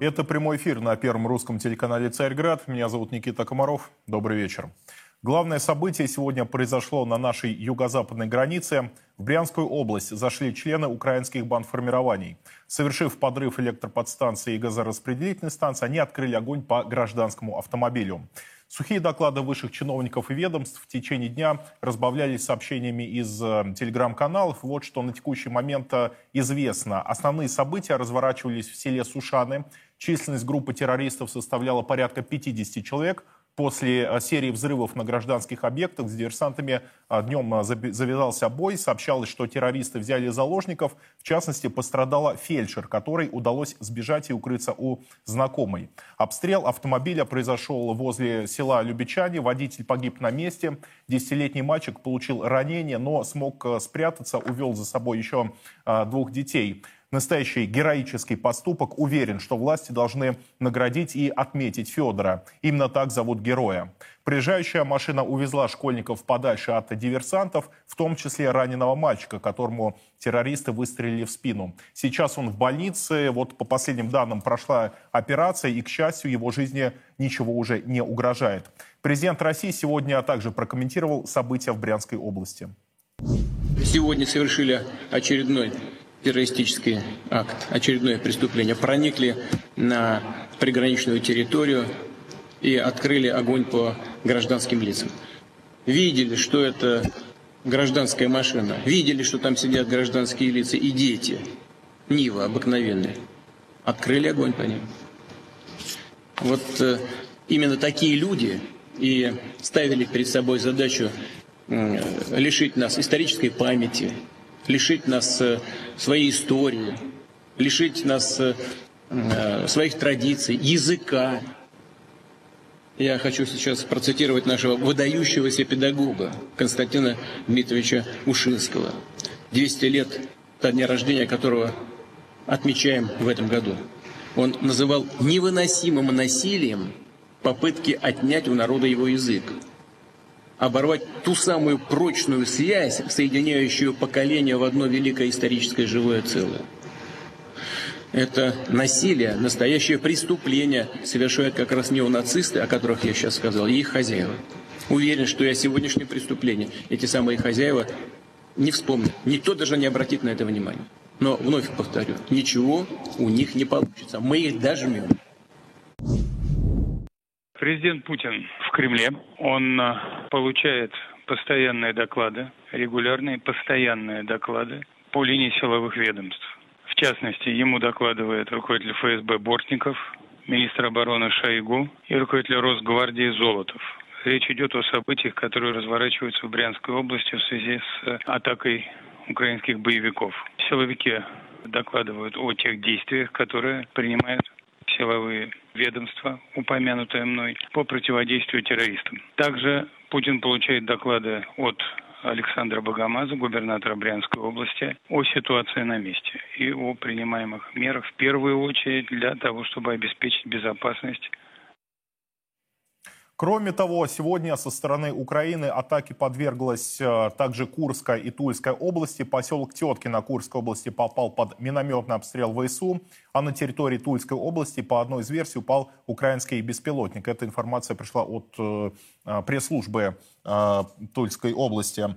Это прямой эфир на первом русском телеканале «Царьград». Меня зовут Никита Комаров. Добрый вечер. Главное событие сегодня произошло на нашей юго-западной границе. В Брянскую область зашли члены украинских бандформирований. Совершив подрыв электроподстанции и газораспределительной станции, они открыли огонь по гражданскому автомобилю. Сухие доклады высших чиновников и ведомств в течение дня разбавлялись сообщениями из э, телеграм-каналов. Вот что на текущий момент э, известно. Основные события разворачивались в селе Сушаны. Численность группы террористов составляла порядка 50 человек – После э, серии взрывов на гражданских объектах с диверсантами э, днем э, завязался бой. Сообщалось, что террористы взяли заложников. В частности, пострадала фельдшер, которой удалось сбежать и укрыться у знакомой. Обстрел автомобиля произошел возле села Любичане. Водитель погиб на месте. Десятилетний мальчик получил ранение, но смог спрятаться, увел за собой еще двух детей настоящий героический поступок, уверен, что власти должны наградить и отметить Федора. Именно так зовут героя. Приезжающая машина увезла школьников подальше от диверсантов, в том числе раненого мальчика, которому террористы выстрелили в спину. Сейчас он в больнице. Вот по последним данным прошла операция, и, к счастью, его жизни ничего уже не угрожает. Президент России сегодня также прокомментировал события в Брянской области. Сегодня совершили очередной террористический акт, очередное преступление, проникли на приграничную территорию и открыли огонь по гражданским лицам. Видели, что это гражданская машина, видели, что там сидят гражданские лица и дети, Нива обыкновенные. Открыли огонь по ним. Вот э, именно такие люди и ставили перед собой задачу э, лишить нас исторической памяти, лишить нас э, своей истории, лишить нас э, э, своих традиций, языка. Я хочу сейчас процитировать нашего выдающегося педагога Константина Дмитриевича Ушинского. 200 лет до дня рождения которого отмечаем в этом году. Он называл невыносимым насилием попытки отнять у народа его язык оборвать ту самую прочную связь, соединяющую поколения в одно великое историческое живое целое. Это насилие, настоящее преступление совершают как раз неонацисты, о которых я сейчас сказал, и их хозяева. Уверен, что и о сегодняшнем эти самые хозяева не вспомнят. Никто даже не обратит на это внимание. Но вновь повторю, ничего у них не получится. Мы их дожмем. Президент Путин в Кремле. Он э, получает постоянные доклады, регулярные постоянные доклады по линии силовых ведомств. В частности, ему докладывает руководитель ФСБ Бортников, министр обороны Шойгу и руководитель Росгвардии Золотов. Речь идет о событиях, которые разворачиваются в Брянской области в связи с атакой украинских боевиков. Силовики докладывают о тех действиях, которые принимают силовые ведомства, упомянутые мной, по противодействию террористам. Также Путин получает доклады от Александра Богомаза, губернатора Брянской области, о ситуации на месте и о принимаемых мерах в первую очередь для того, чтобы обеспечить безопасность Кроме того, сегодня со стороны Украины атаки подверглась э, также Курская и Тульская области. Поселок Теткино Курской области попал под минометный обстрел ВСУ, а на территории Тульской области по одной из версий упал украинский беспилотник. Эта информация пришла от э, пресс-службы Тульской области.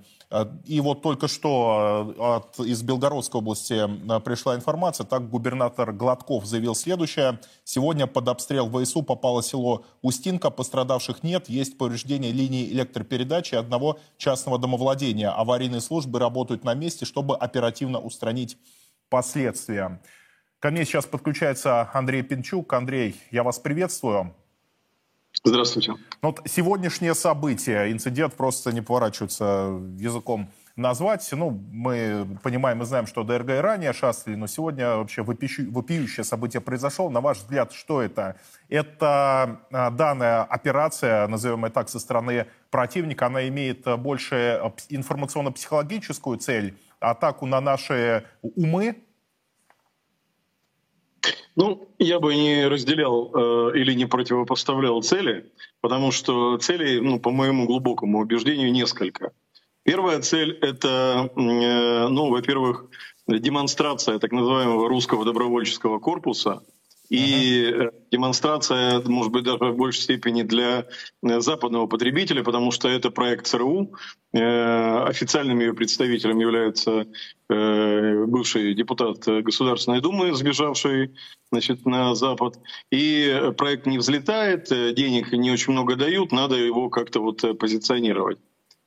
И вот только что от, из Белгородской области пришла информация. Так губернатор Гладков заявил следующее. Сегодня под обстрел ВСУ попало село Устинка. Пострадавших нет. Есть повреждение линии электропередачи одного частного домовладения. Аварийные службы работают на месте, чтобы оперативно устранить последствия. Ко мне сейчас подключается Андрей Пинчук. Андрей, я вас приветствую. Здравствуйте. Ну вот сегодняшнее событие, инцидент просто не поворачивается языком назвать. Ну, мы понимаем, мы знаем, что ДРГ и ранее шастали, но сегодня вообще вопиющее, вопиющее событие произошло. На ваш взгляд, что это? Это а, данная операция, назовем ее так, со стороны противника, она имеет больше информационно-психологическую цель, атаку на наши умы, ну, я бы не разделял э, или не противопоставлял цели, потому что целей, ну, по моему глубокому убеждению, несколько. Первая цель — это, э, ну, во-первых, демонстрация так называемого русского добровольческого корпуса и uh-huh. демонстрация, может быть, даже в большей степени для западного потребителя, потому что это проект ЦРУ. Официальным ее представителем является бывший депутат Государственной Думы, сбежавший значит, на Запад. И проект не взлетает, денег не очень много дают, надо его как-то вот позиционировать.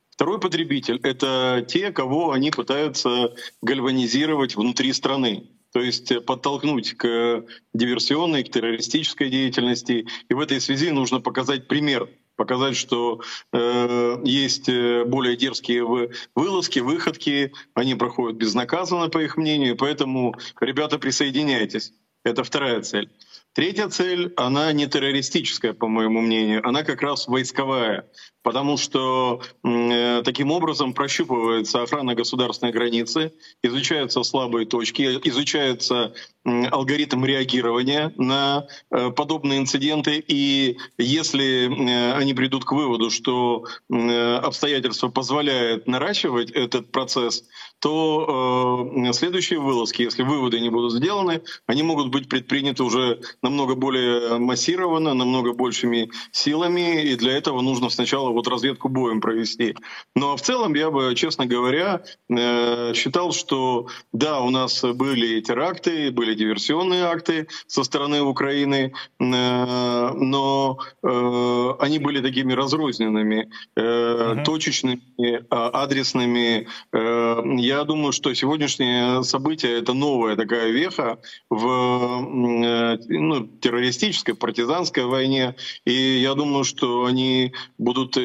Второй потребитель — это те, кого они пытаются гальванизировать внутри страны то есть подтолкнуть к диверсионной, к террористической деятельности. И в этой связи нужно показать пример показать, что э, есть более дерзкие вылазки, выходки, они проходят безнаказанно, по их мнению, поэтому, ребята, присоединяйтесь. Это вторая цель. Третья цель, она не террористическая, по моему мнению, она как раз войсковая потому что э, таким образом прощупывается охрана государственной границы, изучаются слабые точки, изучается э, алгоритм реагирования на э, подобные инциденты. И если э, они придут к выводу, что э, обстоятельства позволяют наращивать этот процесс, то э, следующие вылазки, если выводы не будут сделаны, они могут быть предприняты уже намного более массированно, намного большими силами. И для этого нужно сначала вот разведку боем провести. Но в целом я бы, честно говоря, э, считал, что да, у нас были теракты, были диверсионные акты со стороны Украины, э, но э, они были такими разрозненными, точечными, адресными. Я думаю, что сегодняшнее событие — это новая такая веха в ну, террористической, партизанской войне. И я думаю, что они будут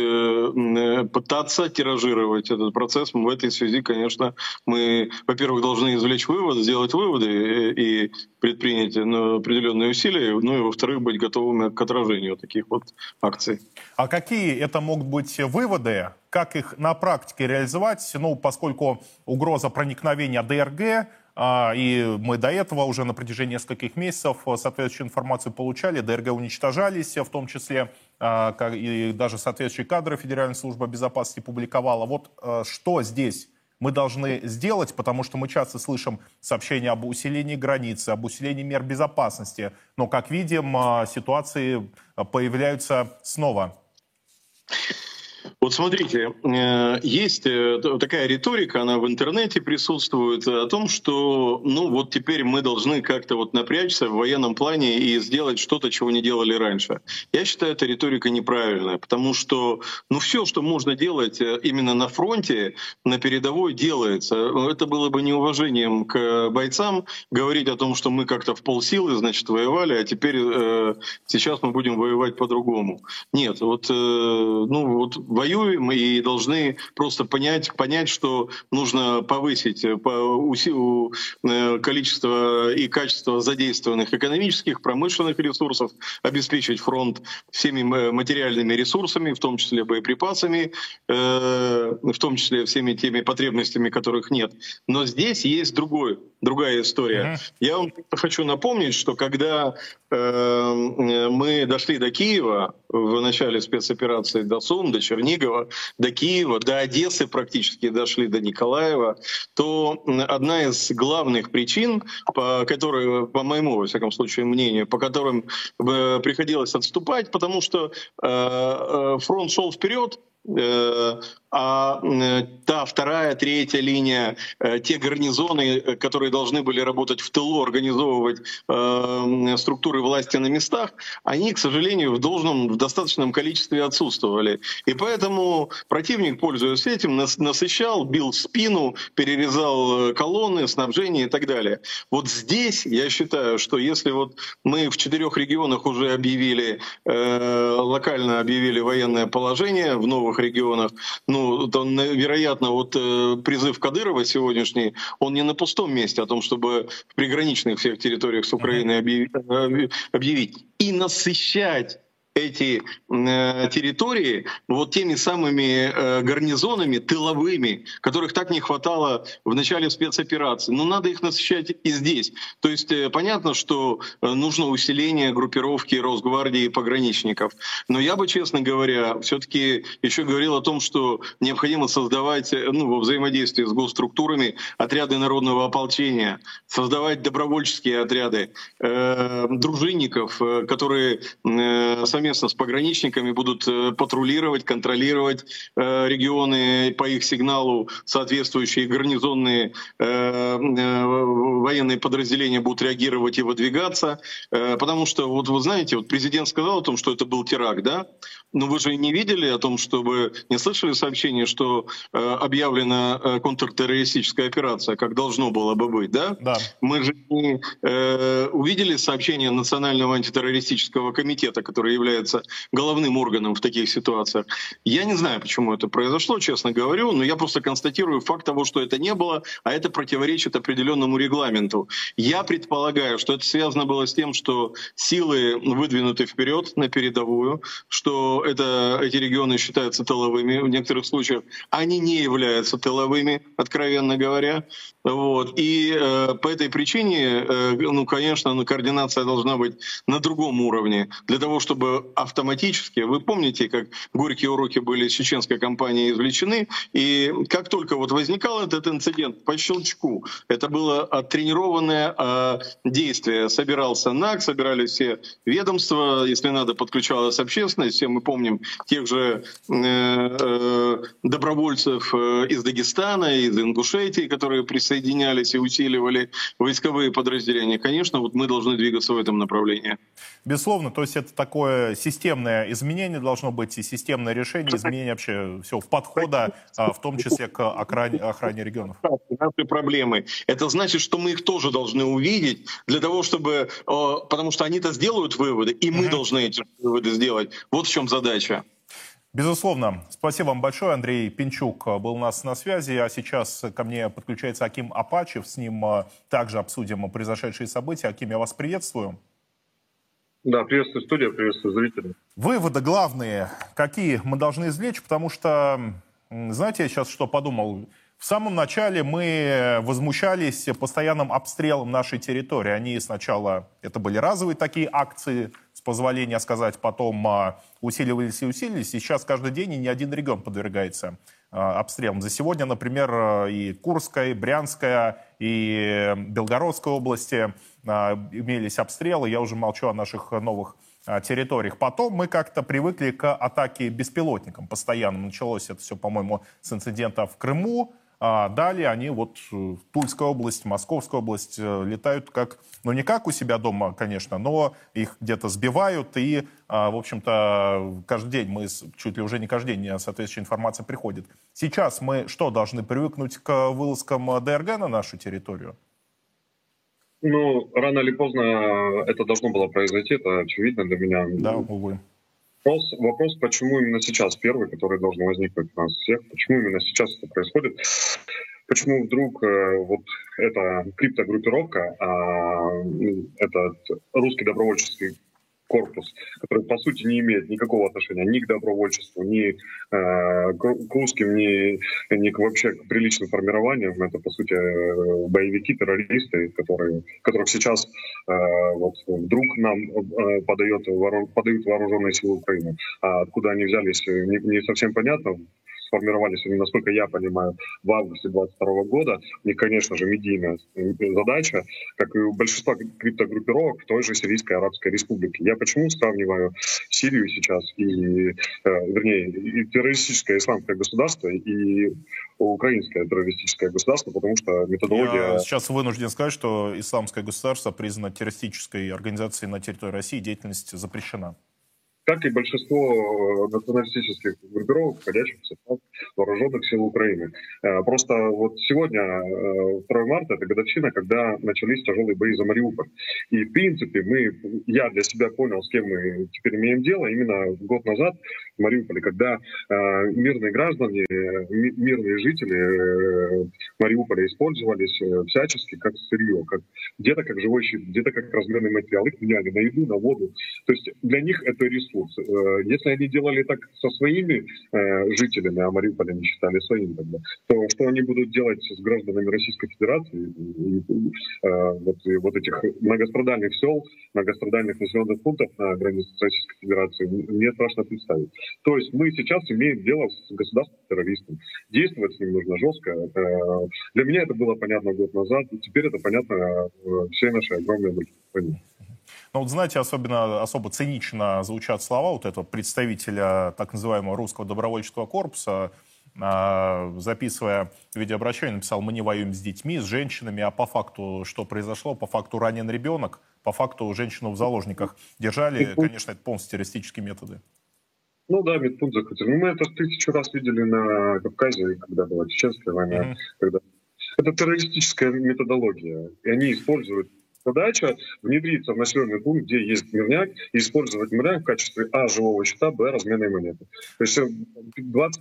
пытаться тиражировать этот процесс. В этой связи, конечно, мы, во-первых, должны извлечь выводы, сделать выводы э, и предпринять ну, определенные усилия, ну и, во-вторых, быть готовыми к отражению таких вот акций. А какие это могут быть выводы? Как их на практике реализовать? Ну, поскольку угроза проникновения ДРГ а, и мы до этого уже на протяжении нескольких месяцев соответствующую информацию получали. ДРГ уничтожались, в том числе и даже соответствующие кадры Федеральная служба безопасности публиковала. Вот а, что здесь мы должны сделать, потому что мы часто слышим сообщения об усилении границы, об усилении мер безопасности. Но, как видим, ситуации появляются снова. Вот смотрите, э, есть э, такая риторика, она в интернете присутствует, о том, что ну вот теперь мы должны как-то вот напрячься в военном плане и сделать что-то, чего не делали раньше. Я считаю, эта риторика неправильная, потому что ну все, что можно делать э, именно на фронте, на передовой делается. Это было бы неуважением к бойцам говорить о том, что мы как-то в полсилы, значит, воевали, а теперь э, сейчас мы будем воевать по-другому. Нет, вот, э, ну вот воюем и должны просто понять, понять что нужно повысить э, э, количество и качество задействованных экономических, промышленных ресурсов, обеспечить фронт всеми материальными ресурсами, в том числе боеприпасами, э, в том числе всеми теми потребностями, которых нет. Но здесь есть другой, другая история. Я вам хочу напомнить, что когда мы дошли до Киева в начале спецоперации до Сум, до Чернигова, Чернигова, до Киева, до Одессы практически дошли до Николаева, то одна из главных причин, по которой, по моему, во всяком случае, мнению, по которым э, приходилось отступать, потому что э, э, фронт шел вперед, а та вторая, третья линия, э, те гарнизоны, э, которые должны были работать в тылу, организовывать э, структуры власти на местах, они, к сожалению, в должном, в достаточном количестве отсутствовали. И поэтому противник, пользуясь этим, насыщал, бил спину, перерезал колонны, снабжение и так далее. Вот здесь я считаю, что если вот мы в четырех регионах уже объявили, э, локально объявили военное положение в новых регионах, ну, то, вероятно, вот э, призыв Кадырова сегодняшний, он не на пустом месте о том, чтобы в приграничных всех территориях с Украиной объявить, объявить и насыщать эти э, территории вот теми самыми э, гарнизонами тыловыми, которых так не хватало в начале спецоперации. Но надо их насыщать и здесь. То есть э, понятно, что э, нужно усиление группировки Росгвардии и пограничников. Но я бы, честно говоря, все-таки еще говорил о том, что необходимо создавать э, ну, во взаимодействии с госструктурами отряды народного ополчения, создавать добровольческие отряды, э, дружинников, э, которые э, совместно с пограничниками будут э, патрулировать, контролировать э, регионы по их сигналу, соответствующие гарнизонные э, военные подразделения будут реагировать и выдвигаться, потому что вот вы знаете, вот президент сказал о том, что это был теракт, да, но вы же не видели о том, чтобы не слышали сообщение, что э, объявлена э, контртеррористическая операция, как должно было бы быть, да? Да. Мы же не э, увидели сообщение Национального антитеррористического комитета, который является головным органом в таких ситуациях. Я не знаю, почему это произошло, честно говорю, но я просто констатирую факт того, что это не было, а это противоречит определенному регламенту. Я предполагаю, что это связано было с тем, что силы выдвинуты вперед на передовую, что это, эти регионы считаются тыловыми в некоторых случаях. Они не являются тыловыми, откровенно говоря. Вот. И э, по этой причине, э, ну, конечно, ну, координация должна быть на другом уровне. Для того, чтобы автоматически, вы помните, как горькие уроки были с чеченской компанией извлечены, и как только вот возникал этот инцидент по щелчку, это было оттренированное э, действие. Собирался НАК, собирались все ведомства, если надо, подключалась общественность, все мы помним тех же э, э, добровольцев э, из Дагестана, из Ингушетии, которые присоединялись и усиливали войсковые подразделения. Конечно, вот мы должны двигаться в этом направлении. Безусловно, то есть это такое системное изменение должно быть и системное решение, изменение вообще всего в подхода, а, в том числе к охране, охране регионов. Наши проблемы. Это значит, что мы их тоже должны увидеть для того, чтобы, потому что они-то сделают выводы, и мы mm-hmm. должны эти выводы сделать. Вот в чем задача. Безусловно. Спасибо вам большое. Андрей Пинчук был у нас на связи, а сейчас ко мне подключается Аким Апачев. С ним э, также обсудим произошедшие события. Аким, я вас приветствую. Да, приветствую студия, приветствую зрителей. Выводы главные, какие мы должны извлечь, потому что, знаете, я сейчас что подумал? В самом начале мы возмущались постоянным обстрелом нашей территории. Они сначала, это были разовые такие акции, позволения сказать, потом а, усиливались и усиливались. И сейчас каждый день и ни один регион подвергается а, обстрелам. За сегодня, например, и Курская, и Брянская, и Белгородская области а, имелись обстрелы. Я уже молчу о наших новых территориях. Потом мы как-то привыкли к атаке беспилотникам постоянно. Началось это все, по-моему, с инцидента в Крыму, а далее они вот в Тульская область, Московская область э, летают как, ну не как у себя дома, конечно, но их где-то сбивают и, а, в общем-то, каждый день мы, чуть ли уже не каждый день соответствующая информация приходит. Сейчас мы что, должны привыкнуть к вылазкам ДРГ на нашу территорию? Ну, рано или поздно это должно было произойти, это очевидно для меня. Да, увы. Вопрос, вопрос, почему именно сейчас? Первый, который должен возникнуть у нас всех, почему именно сейчас это происходит, почему вдруг э, вот эта криптогруппировка, э, этот русский добровольческий корпус, который, по сути, не имеет никакого отношения ни к добровольчеству, ни э, к русским, ни, ни к вообще к приличным формированиям. Это, по сути, э, боевики, террористы, которые, которых сейчас э, вот, вдруг нам э, подает, подают вооруженные силы Украины. А откуда они взялись, не, не совсем понятно сформировались, насколько я понимаю, в августе 2022 года. Них, конечно же, медийная задача, как и у большинства криптогруппировок в той же Сирийской Арабской Республике. Я почему сравниваю Сирию сейчас и, э, вернее, и террористическое исламское государство и украинское террористическое государство, потому что методология... Я сейчас вынужден сказать, что исламское государство признано террористической организацией на территории России, деятельность запрещена как и большинство э, националистических группировок, входящих в состав вооруженных сил Украины. Э, просто вот сегодня, 2 марта, это годовщина, когда начались тяжелые бои за Мариуполь. И, в принципе, мы, я для себя понял, с кем мы теперь имеем дело. Именно год назад в Мариуполе, когда мирные граждане, мирные жители Мариуполя использовались всячески как сырье, как где-то как живой щит, где-то как разменный материал. Их меняли на еду, на воду. То есть для них это ресурс. Если они делали так со своими э, жителями, а Мариуполь они считали своим, тогда, то что они будут делать с гражданами Российской Федерации, и, и, э, вот, и вот этих многострадальных сел, многострадальных населенных пунктов на границе с Российской Федерацией, мне страшно представить. То есть мы сейчас имеем дело с государственным террористом. Действовать с ним нужно жестко. Э, для меня это было понятно год назад, теперь это понятно э, всей нашей огромной стране. Но вот знаете, особенно особо цинично звучат слова вот этого представителя так называемого русского добровольческого корпуса, а, записывая видеообращение, написал, мы не воюем с детьми, с женщинами, а по факту что произошло? По факту ранен ребенок, по факту женщину в заложниках держали. Конечно, это полностью террористические методы. Ну да, медпункт захватили. Ну, мы это тысячу раз видели на Кавказе, когда была чеченская война. Mm-hmm. Когда... Это террористическая методология. И они используют задача внедриться в населенный пункт, где есть мирняк, и использовать мирняк в качестве А, живого счета, Б, разменной монеты. То есть 20-30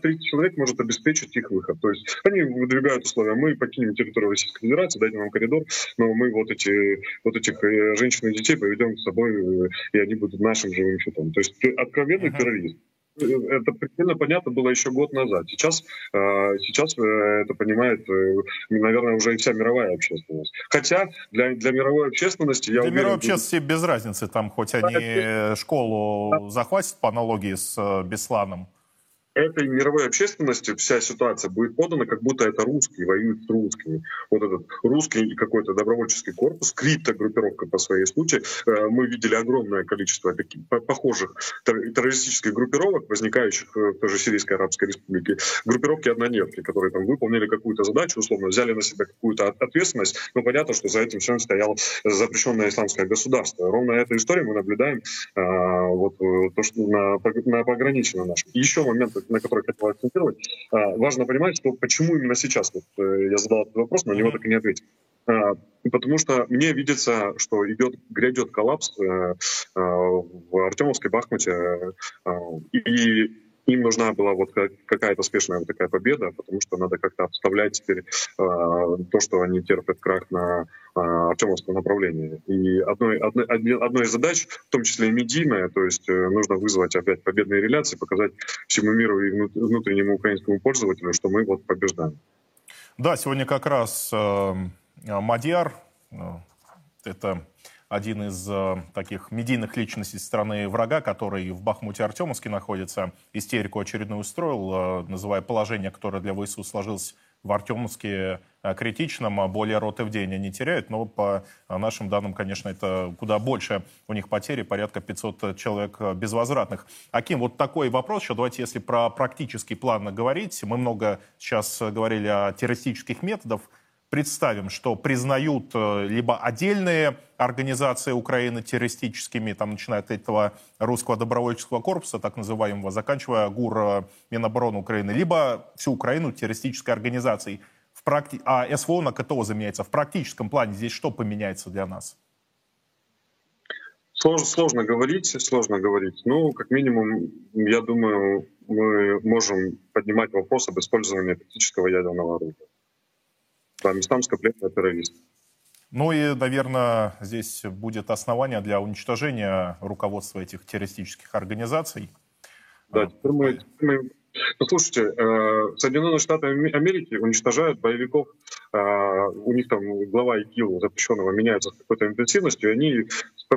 э, человек может обеспечить их выход. То есть они выдвигают условия, мы покинем территорию Российской Федерации, дайте нам коридор, но мы вот, эти, вот этих э, женщин и детей поведем с собой, э, и они будут нашим живым счетом. То есть откровенный uh-huh. терроризм это предельно понятно было еще год назад. Сейчас, э, сейчас э, это понимает, э, наверное, уже и вся мировая общественность. Хотя для, для мировой общественности... Я для уверен, мировой общественности без разницы, там хоть они школу захватят по аналогии с Бесланом, этой мировой общественности вся ситуация будет подана, как будто это русские воюют с русскими. Вот этот русский какой-то добровольческий корпус, криптогруппировка по своей сути. Э, мы видели огромное количество таких похожих террористических группировок, возникающих в той же Сирийской Арабской Республике. Группировки однодневки, которые там выполнили какую-то задачу, условно, взяли на себя какую-то ответственность, но понятно, что за этим всем стояло запрещенное исламское государство. Ровно эту историю мы наблюдаем а, вот, э, то, что на, на пограничье нашем. Еще момент на который хотел акцентировать. А, важно понимать, что почему именно сейчас, вот, э, я задал этот вопрос, но на него так и не ответил. А, потому что мне видится, что идет, грядет коллапс э, а, в Артемовской Бахмуте, и им нужна была вот какая-то спешная вот такая победа, потому что надо как-то обставлять теперь э, то, что они терпят крах на э, Артемовском направлении. И одной, одной, одной из задач, в том числе и медийная, то есть э, нужно вызвать опять победные реляции, показать всему миру и внутреннему украинскому пользователю, что мы вот побеждаем. Да, сегодня как раз э, Мадьяр, э, это один из э, таких медийных личностей страны врага, который в Бахмуте Артемовске находится, истерику очередную устроил, э, называя положение, которое для ВСУ сложилось в Артемовске э, критичным, а более роты в день они теряют, но по нашим данным, конечно, это куда больше. У них потери, порядка 500 человек безвозвратных. Аким, вот такой вопрос еще, давайте если про практический план говорить, мы много сейчас говорили о террористических методах, представим, что признают э, либо отдельные организации Украины террористическими, там, начиная от этого русского добровольческого корпуса, так называемого, заканчивая ГУР э, Минобороны Украины, либо всю Украину террористической организацией. В практи... А СВО на КТО заменяется. В практическом плане здесь что поменяется для нас? Сложно, сложно говорить, сложно говорить. Ну, как минимум, я думаю, мы можем поднимать вопрос об использовании тактического ядерного оружия там исламская пленная террорист. Ну и, наверное, здесь будет основание для уничтожения руководства этих террористических организаций. Да, теперь мы, теперь мы Послушайте, э, Соединенные Штаты Америки уничтожают боевиков, э, у них там глава ИГИЛ запрещенного меняется с какой-то интенсивностью, и они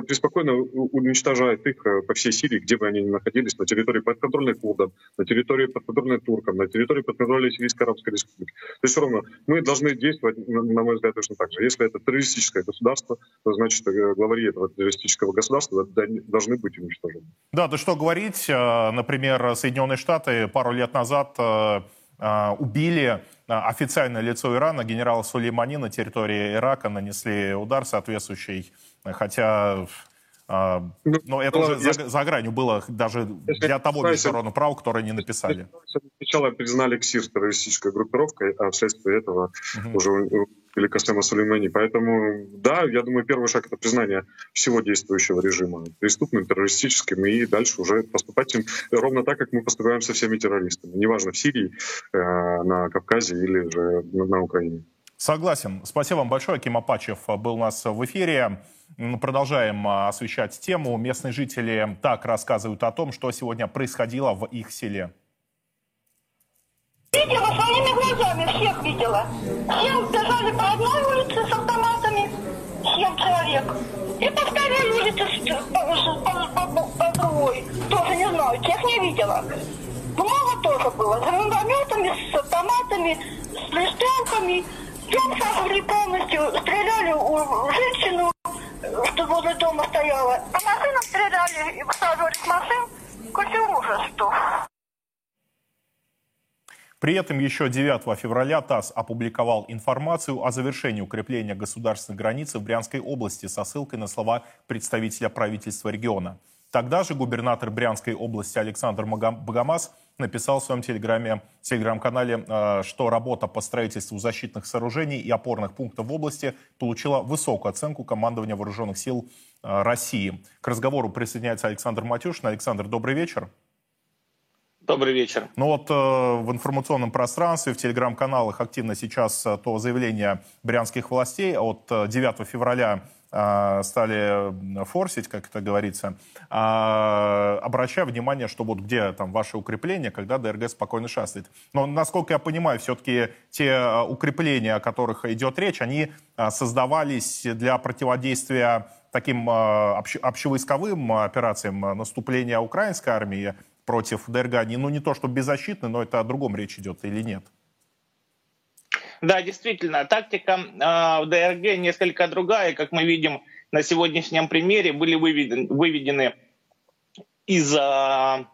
преспокойно уничтожают их э, по всей Сирии, где бы они ни находились, на территории подконтрольной курдам, на территории подконтрольной туркам, на территории подконтрольной Сирийской Арабской Республики. То есть все равно мы должны действовать, на мой взгляд, точно так же. Если это террористическое государство, то значит главари этого террористического государства должны быть уничтожены. Да, то что говорить, например, Соединенные Штаты пару лет назад э, э, убили э, официальное лицо Ирана, генерала Сулеймани на территории Ирака, нанесли удар соответствующий, хотя А, ну, но это уже за, за гранью было даже для того международного права, которое не написали. Сначала признали КСИР террористической группировкой, а вследствие этого угу. уже или Касема Сулеймани. Поэтому, да, я думаю, первый шаг — это признание всего действующего режима преступным, террористическим, и дальше уже поступать им ровно так, как мы поступаем со всеми террористами. Неважно, в Сирии, э, на Кавказе или же на Украине. Согласен. Спасибо вам большое. Аким Апачев был у нас в эфире. Продолжаем а, освещать тему. Местные жители так рассказывают о том, что сегодня происходило в их селе. Видела своими глазами, всех видела. Всем бежали по одной улице с автоматами, семь человек. И повторяли улицы по, по, по, по другой. Тоже не знаю, тех не видела. Много тоже было. С гранатометами, с автоматами, с листовками. Дом сожгли полностью, стреляли у женщину, что возле дома стояла. А машинам стреляли и высаживали машин. Какой ужас. При этом еще 9 февраля ТАСС опубликовал информацию о завершении укрепления государственной границы в Брянской области со ссылкой на слова представителя правительства региона. Тогда же губернатор Брянской области Александр Богомаз написал в своем телеграме, телеграм-канале, э, что работа по строительству защитных сооружений и опорных пунктов в области получила высокую оценку командования вооруженных сил э, России. К разговору присоединяется Александр Матюшин. Александр, добрый вечер. Добрый вечер. Ну вот э, в информационном пространстве, в телеграм-каналах активно сейчас э, то заявление брянских властей от э, 9 февраля стали форсить, как это говорится, э, обращая внимание, что вот где там ваше укрепление, когда ДРГ спокойно шастает. Но, насколько я понимаю, все-таки те э, укрепления, о которых идет речь, они создавались для противодействия таким общ, общевойсковым операциям наступления украинской армии, против ДРГ, ну не то что беззащитны, но это о другом речь идет или нет? Да, действительно, тактика э, в ДРГ несколько другая, как мы видим на сегодняшнем примере, были выведены, выведены из э,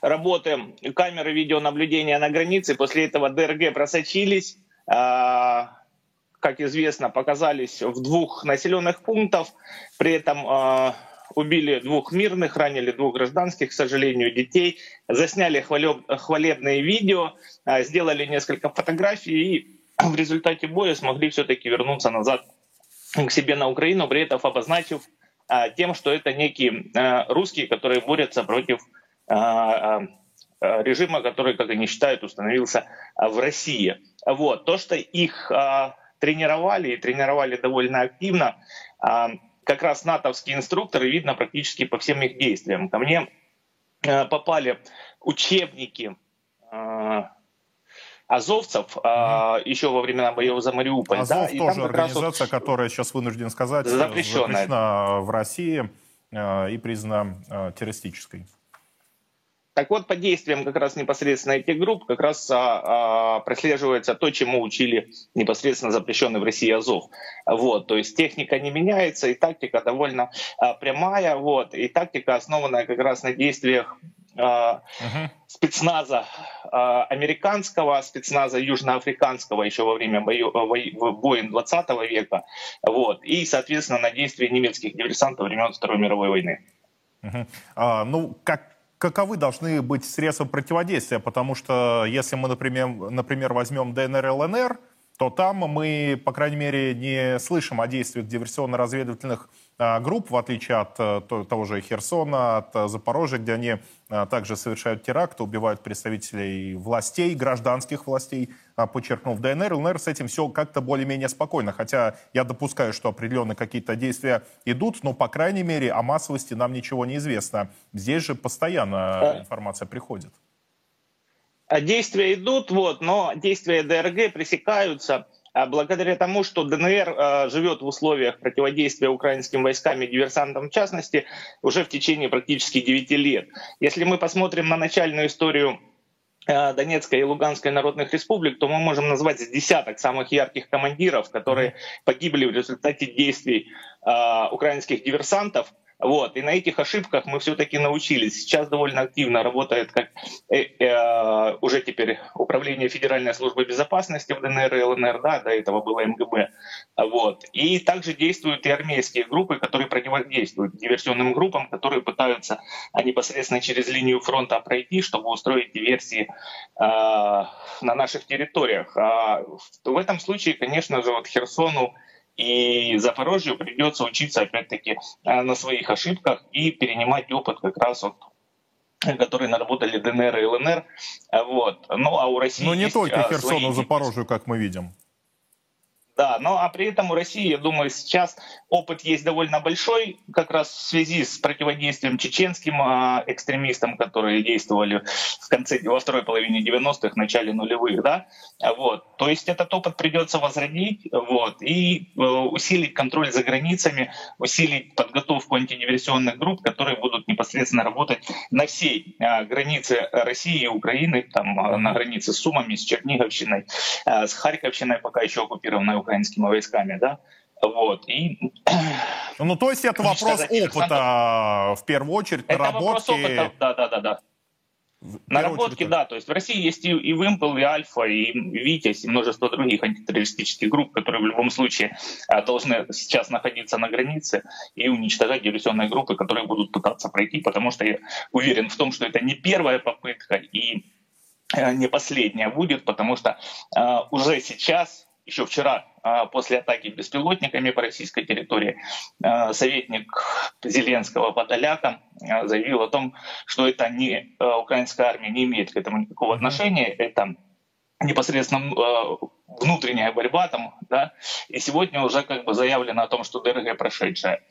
работы камеры видеонаблюдения на границе, после этого ДРГ просочились, э, как известно, показались в двух населенных пунктах, при этом убили двух мирных, ранили двух гражданских, к сожалению, детей, засняли хвалеб, хвалебные видео, а, сделали несколько фотографий и в результате боя смогли все-таки вернуться назад к себе на Украину, при этом обозначив а, тем, что это некие а, русские, которые борются против режима, который, как они считают, установился в России. Вот. То, что их тренировали и тренировали довольно активно, как раз натовские инструкторы видно практически по всем их действиям. Ко мне э, попали учебники э, азовцев mm-hmm. еще во времена боев за Мариуполь. Азов да, тоже организация, вот... которая сейчас вынужден сказать запрещена в России э, и признана террористической. Так вот, по действиям как раз непосредственно этих групп как раз а, а, прослеживается то, чему учили непосредственно запрещенный в России Азов. Вот, то есть техника не меняется, и тактика довольно а, прямая, вот, и тактика основанная как раз на действиях Uh -huh. спецназа uh, американского, спецназа южноафриканского еще во время бою, войн 20 века, вот, и, соответственно, на действия немецких диверсантов времен Второй мировой войны. Uh -huh. а, ну, как каковы должны быть средства противодействия, потому что если мы, например, например возьмем ДНР, ЛНР, то там мы, по крайней мере, не слышим о действиях диверсионно-разведывательных групп, в отличие от э, того же Херсона, от э, Запорожья, где они а, также совершают теракты, убивают представителей властей, гражданских властей, а, подчеркнув ДНР. ЛНР с этим все как-то более-менее спокойно, хотя я допускаю, что определенно какие-то действия идут, но, по крайней мере, о массовости нам ничего не известно. Здесь же постоянно информация приходит. Действия идут, вот, но действия ДРГ пресекаются – а благодаря тому, что ДНР э, живет в условиях противодействия украинским войскам и диверсантам в частности уже в течение практически 9 лет. Если мы посмотрим на начальную историю э, Донецкой и Луганской народных республик, то мы можем назвать десяток самых ярких командиров, которые погибли в результате действий э, украинских диверсантов Вот. И на этих ошибках мы все-таки научились. Сейчас довольно активно работает как э, э, уже теперь Управление Федеральной службы безопасности в ДНР и ЛНР, да, до этого было МГБ. Вот. И также действуют и армейские группы, которые противодействуют диверсионным группам, которые пытаются а непосредственно через линию фронта пройти, чтобы устроить диверсии э, на наших территориях. А в этом случае, конечно же, вот Херсону и Запорожью придется учиться, опять-таки, э, на своих ошибках и перенимать опыт как раз вот которые наработали ДНР и ЛНР. Вот. Ну, а у России Но не только а, Херсону. Запорожью, как мы видим. Да, но а при этом у России, я думаю, сейчас опыт есть довольно большой, как раз в связи с противодействием чеченским а, экстремистам, которые действовали в конце, во второй половине 90-х, начале нулевых, да, вот. То есть этот опыт придется возродить, вот, и э, усилить контроль за границами, усилить подготовку антидиверсионных групп, которые будут непосредственно работать на всей а, границе России и Украины, там, а, на границе с Сумами, с Черниговщиной, с Харьковщиной, пока еще оккупированной украинскими войсками, да, вот. И, ну, то есть это вопрос опыта, в первую очередь, это наработки. Вопрос опыта, да, да, да, да. Наработки, очередь, да. То есть в России есть и, и Вымпел, и Альфа, и Витязь, и множество других антитеррористических групп, которые в любом случае а, должны сейчас находиться на границе и уничтожать диверсионные группы, которые будут пытаться пройти, потому что я уверен в том, что это не первая попытка и а, не последняя будет, потому что а, уже сейчас еще вчера после атаки беспилотниками по российской территории а, советник Зеленского Подоляка а, заявил о том, что это не украинская армия не имеет к этому никакого отношения, это непосредственно внутренняя борьба там, да, и сегодня уже как бы заявлено о том, что ДРГ прошедшая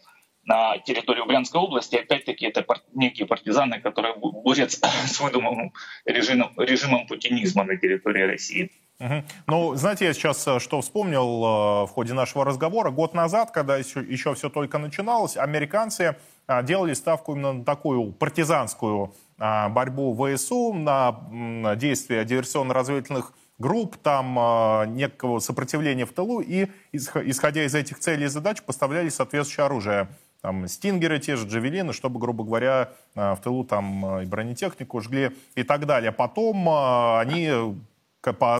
на территории Брянской области, опять-таки это некие партизаны, которые борются с выдуманным режимом, режимом путинизма на территории России. Угу. Ну, знаете, я сейчас э, что вспомнил э, в ходе нашего разговора. Год назад, когда еще, еще все только начиналось, американцы э, делали ставку именно на такую партизанскую борьбу ВСУ, на действия диверсионно-разведывательных групп, там некого сопротивления в тылу, и, исходя из этих целей и задач, поставляли соответствующее оружие. Там стингеры, те же джавелины, чтобы, грубо говоря, в тылу там и бронетехнику жгли и так далее. Потом они по